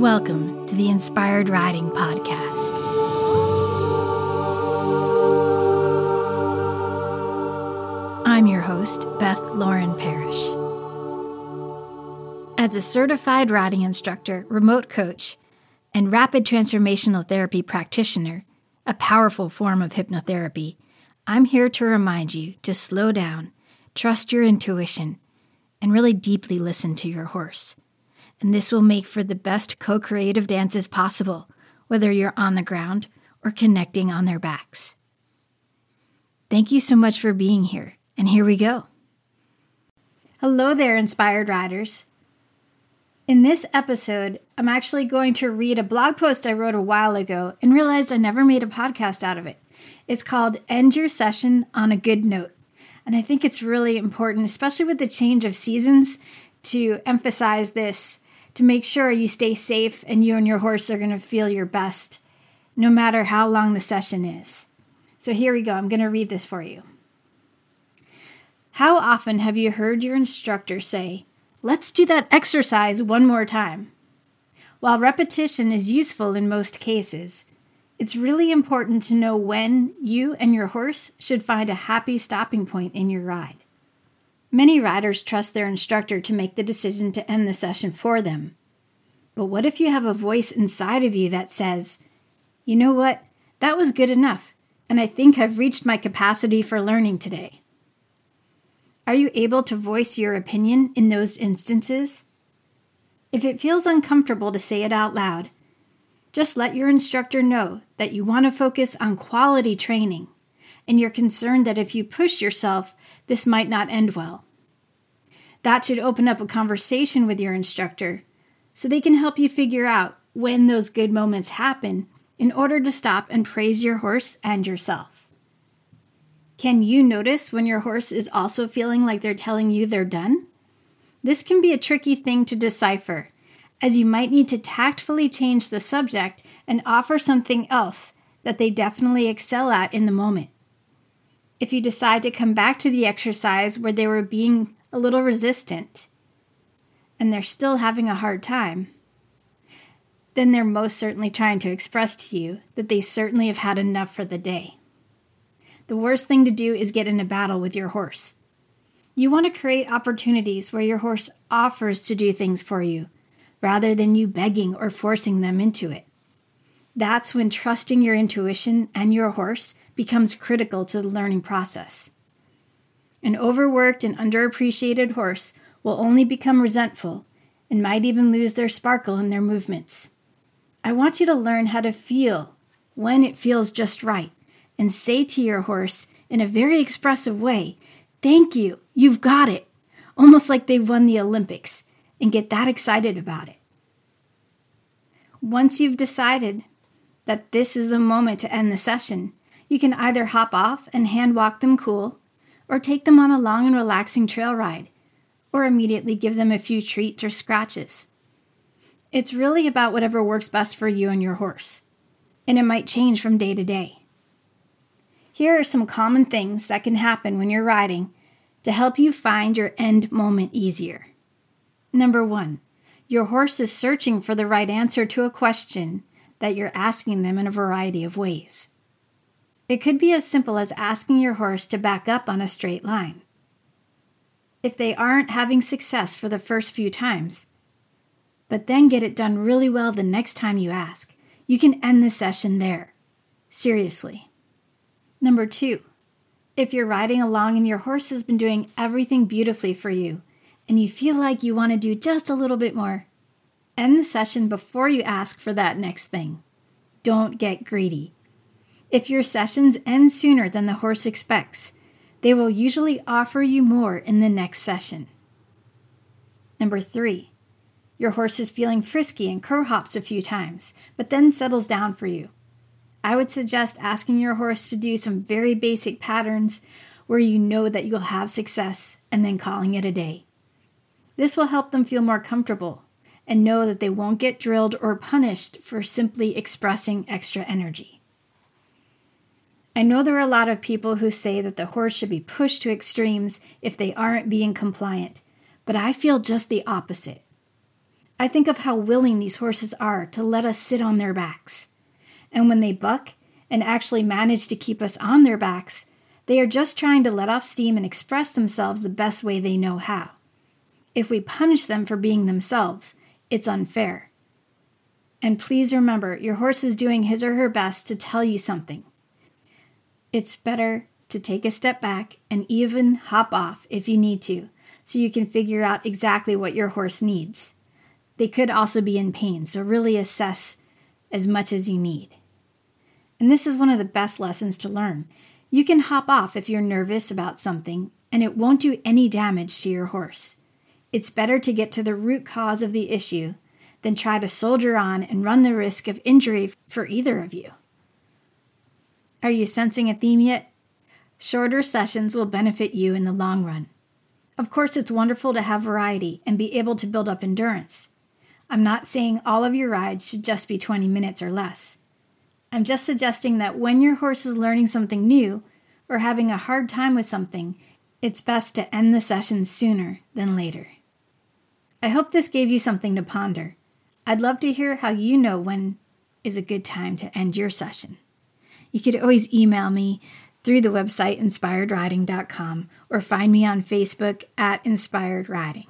Welcome to the Inspired Riding Podcast. I'm your host, Beth Lauren Parrish. As a certified riding instructor, remote coach, and rapid transformational therapy practitioner, a powerful form of hypnotherapy, I'm here to remind you to slow down, trust your intuition, and really deeply listen to your horse. And this will make for the best co creative dances possible, whether you're on the ground or connecting on their backs. Thank you so much for being here, and here we go. Hello there, inspired riders. In this episode, I'm actually going to read a blog post I wrote a while ago and realized I never made a podcast out of it. It's called End Your Session on a Good Note. And I think it's really important, especially with the change of seasons, to emphasize this to make sure you stay safe and you and your horse are going to feel your best no matter how long the session is. So here we go. I'm going to read this for you. How often have you heard your instructor say, Let's do that exercise one more time? While repetition is useful in most cases, it's really important to know when you and your horse should find a happy stopping point in your ride. Many riders trust their instructor to make the decision to end the session for them. But what if you have a voice inside of you that says, you know what, that was good enough, and I think I've reached my capacity for learning today? Are you able to voice your opinion in those instances? If it feels uncomfortable to say it out loud, just let your instructor know that you want to focus on quality training and you're concerned that if you push yourself, this might not end well. That should open up a conversation with your instructor so they can help you figure out when those good moments happen in order to stop and praise your horse and yourself. Can you notice when your horse is also feeling like they're telling you they're done? This can be a tricky thing to decipher as you might need to tactfully change the subject and offer something else that they definitely excel at in the moment. If you decide to come back to the exercise where they were being a little resistant and they're still having a hard time, then they're most certainly trying to express to you that they certainly have had enough for the day. The worst thing to do is get in a battle with your horse. You want to create opportunities where your horse offers to do things for you rather than you begging or forcing them into it. That's when trusting your intuition and your horse becomes critical to the learning process. An overworked and underappreciated horse will only become resentful and might even lose their sparkle in their movements. I want you to learn how to feel when it feels just right and say to your horse in a very expressive way, Thank you, you've got it, almost like they've won the Olympics and get that excited about it. Once you've decided that this is the moment to end the session, you can either hop off and hand walk them cool, or take them on a long and relaxing trail ride, or immediately give them a few treats or scratches. It's really about whatever works best for you and your horse, and it might change from day to day. Here are some common things that can happen when you're riding to help you find your end moment easier. Number one, your horse is searching for the right answer to a question that you're asking them in a variety of ways. It could be as simple as asking your horse to back up on a straight line. If they aren't having success for the first few times, but then get it done really well the next time you ask, you can end the session there. Seriously. Number two, if you're riding along and your horse has been doing everything beautifully for you, and you feel like you want to do just a little bit more, end the session before you ask for that next thing. Don't get greedy. If your sessions end sooner than the horse expects, they will usually offer you more in the next session. Number three, your horse is feeling frisky and crow hops a few times, but then settles down for you. I would suggest asking your horse to do some very basic patterns where you know that you'll have success and then calling it a day. This will help them feel more comfortable and know that they won't get drilled or punished for simply expressing extra energy. I know there are a lot of people who say that the horse should be pushed to extremes if they aren't being compliant, but I feel just the opposite. I think of how willing these horses are to let us sit on their backs. And when they buck and actually manage to keep us on their backs, they are just trying to let off steam and express themselves the best way they know how. If we punish them for being themselves, it's unfair. And please remember, your horse is doing his or her best to tell you something. It's better to take a step back and even hop off if you need to, so you can figure out exactly what your horse needs. They could also be in pain, so really assess as much as you need. And this is one of the best lessons to learn. You can hop off if you're nervous about something, and it won't do any damage to your horse. It's better to get to the root cause of the issue than try to soldier on and run the risk of injury for either of you. Are you sensing a theme yet? Shorter sessions will benefit you in the long run. Of course, it's wonderful to have variety and be able to build up endurance. I'm not saying all of your rides should just be 20 minutes or less. I'm just suggesting that when your horse is learning something new or having a hard time with something, it's best to end the session sooner than later. I hope this gave you something to ponder. I'd love to hear how you know when is a good time to end your session. You could always email me through the website inspiredriding.com or find me on Facebook at Inspired Riding.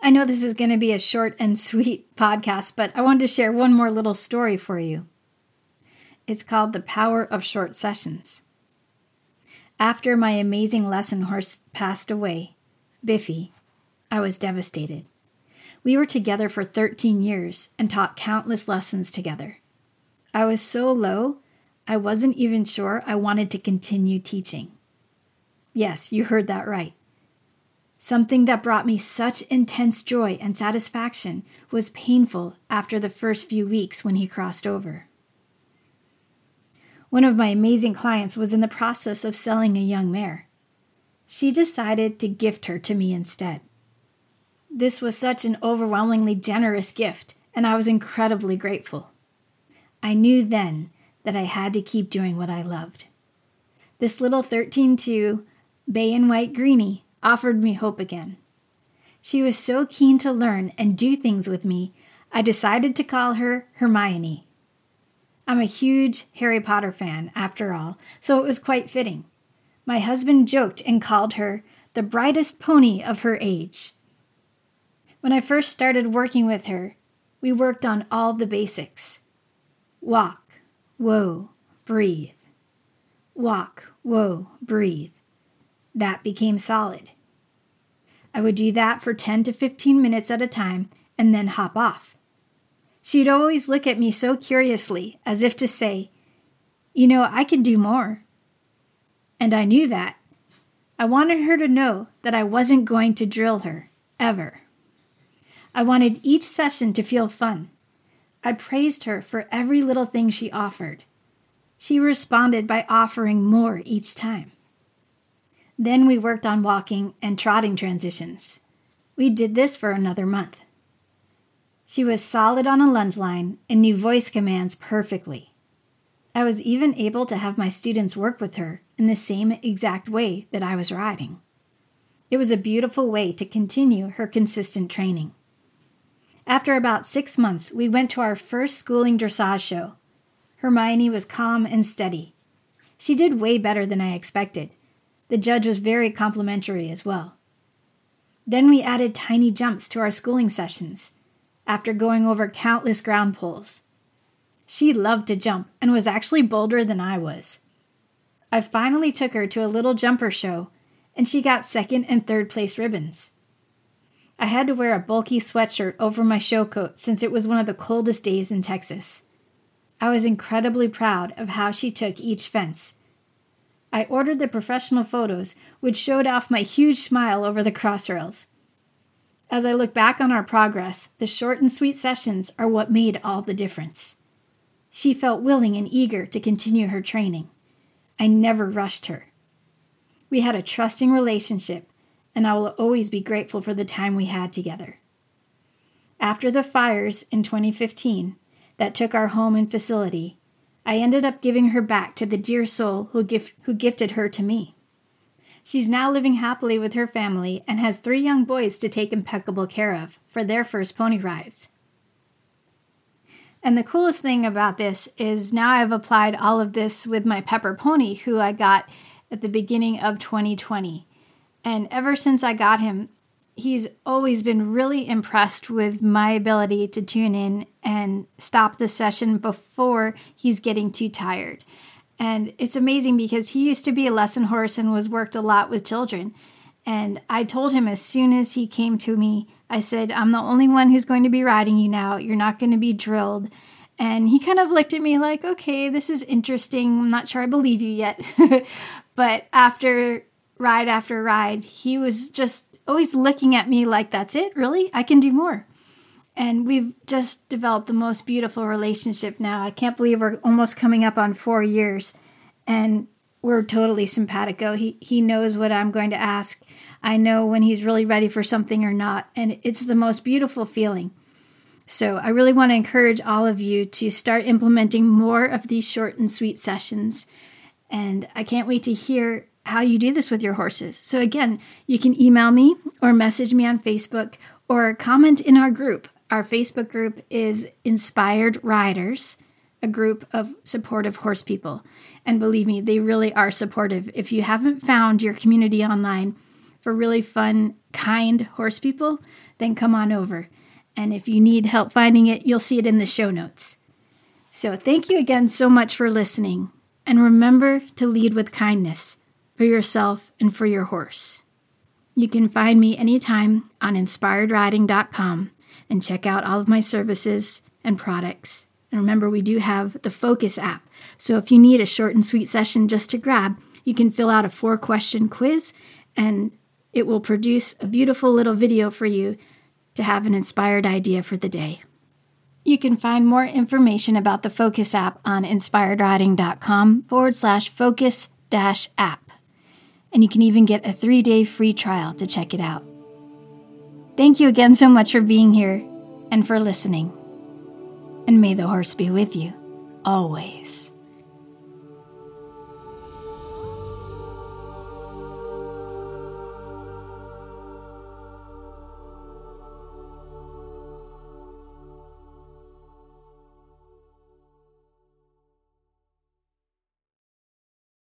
I know this is going to be a short and sweet podcast, but I wanted to share one more little story for you. It's called The Power of Short Sessions. After my amazing lesson horse passed away, Biffy, I was devastated. We were together for 13 years and taught countless lessons together. I was so low, I wasn't even sure I wanted to continue teaching. Yes, you heard that right. Something that brought me such intense joy and satisfaction was painful after the first few weeks when he crossed over. One of my amazing clients was in the process of selling a young mare. She decided to gift her to me instead. This was such an overwhelmingly generous gift, and I was incredibly grateful. I knew then that I had to keep doing what I loved. This little 13 2 bay and white greenie offered me hope again. She was so keen to learn and do things with me, I decided to call her Hermione. I'm a huge Harry Potter fan, after all, so it was quite fitting. My husband joked and called her the brightest pony of her age. When I first started working with her, we worked on all the basics walk, whoa, breathe. Walk, whoa, breathe. That became solid. I would do that for 10 to 15 minutes at a time and then hop off. She'd always look at me so curiously, as if to say, You know, I could do more. And I knew that. I wanted her to know that I wasn't going to drill her, ever. I wanted each session to feel fun. I praised her for every little thing she offered. She responded by offering more each time. Then we worked on walking and trotting transitions. We did this for another month. She was solid on a lunge line and knew voice commands perfectly. I was even able to have my students work with her in the same exact way that I was riding. It was a beautiful way to continue her consistent training. After about six months, we went to our first schooling dressage show. Hermione was calm and steady. She did way better than I expected. The judge was very complimentary as well. Then we added tiny jumps to our schooling sessions, after going over countless ground poles. She loved to jump and was actually bolder than I was. I finally took her to a little jumper show, and she got second and third place ribbons. I had to wear a bulky sweatshirt over my show coat since it was one of the coldest days in Texas. I was incredibly proud of how she took each fence. I ordered the professional photos, which showed off my huge smile over the crossrails. As I look back on our progress, the short and sweet sessions are what made all the difference. She felt willing and eager to continue her training. I never rushed her. We had a trusting relationship and I will always be grateful for the time we had together. After the fires in 2015 that took our home and facility, I ended up giving her back to the dear soul who, who gifted her to me. She's now living happily with her family and has three young boys to take impeccable care of for their first pony rides. And the coolest thing about this is now I've applied all of this with my Pepper Pony, who I got at the beginning of 2020. And ever since I got him, he's always been really impressed with my ability to tune in and stop the session before he's getting too tired. And it's amazing because he used to be a lesson horse and was worked a lot with children. And I told him as soon as he came to me, I said, I'm the only one who's going to be riding you now. You're not going to be drilled. And he kind of looked at me like, okay, this is interesting. I'm not sure I believe you yet. but after ride after ride, he was just always looking at me like, that's it? Really? I can do more. And we've just developed the most beautiful relationship now. I can't believe we're almost coming up on four years. And we're totally simpatico. He he knows what I'm going to ask. I know when he's really ready for something or not, and it's the most beautiful feeling. So I really want to encourage all of you to start implementing more of these short and sweet sessions. And I can't wait to hear how you do this with your horses. So again, you can email me or message me on Facebook or comment in our group. Our Facebook group is Inspired Riders a group of supportive horse people. And believe me, they really are supportive. If you haven't found your community online for really fun, kind horse people, then come on over. And if you need help finding it, you'll see it in the show notes. So thank you again so much for listening. And remember to lead with kindness for yourself and for your horse. You can find me anytime on inspiredriding.com and check out all of my services and products. And remember, we do have the Focus app. So if you need a short and sweet session just to grab, you can fill out a four question quiz and it will produce a beautiful little video for you to have an inspired idea for the day. You can find more information about the Focus app on inspiredriding.com forward slash focus dash app. And you can even get a three day free trial to check it out. Thank you again so much for being here and for listening and may the horse be with you always.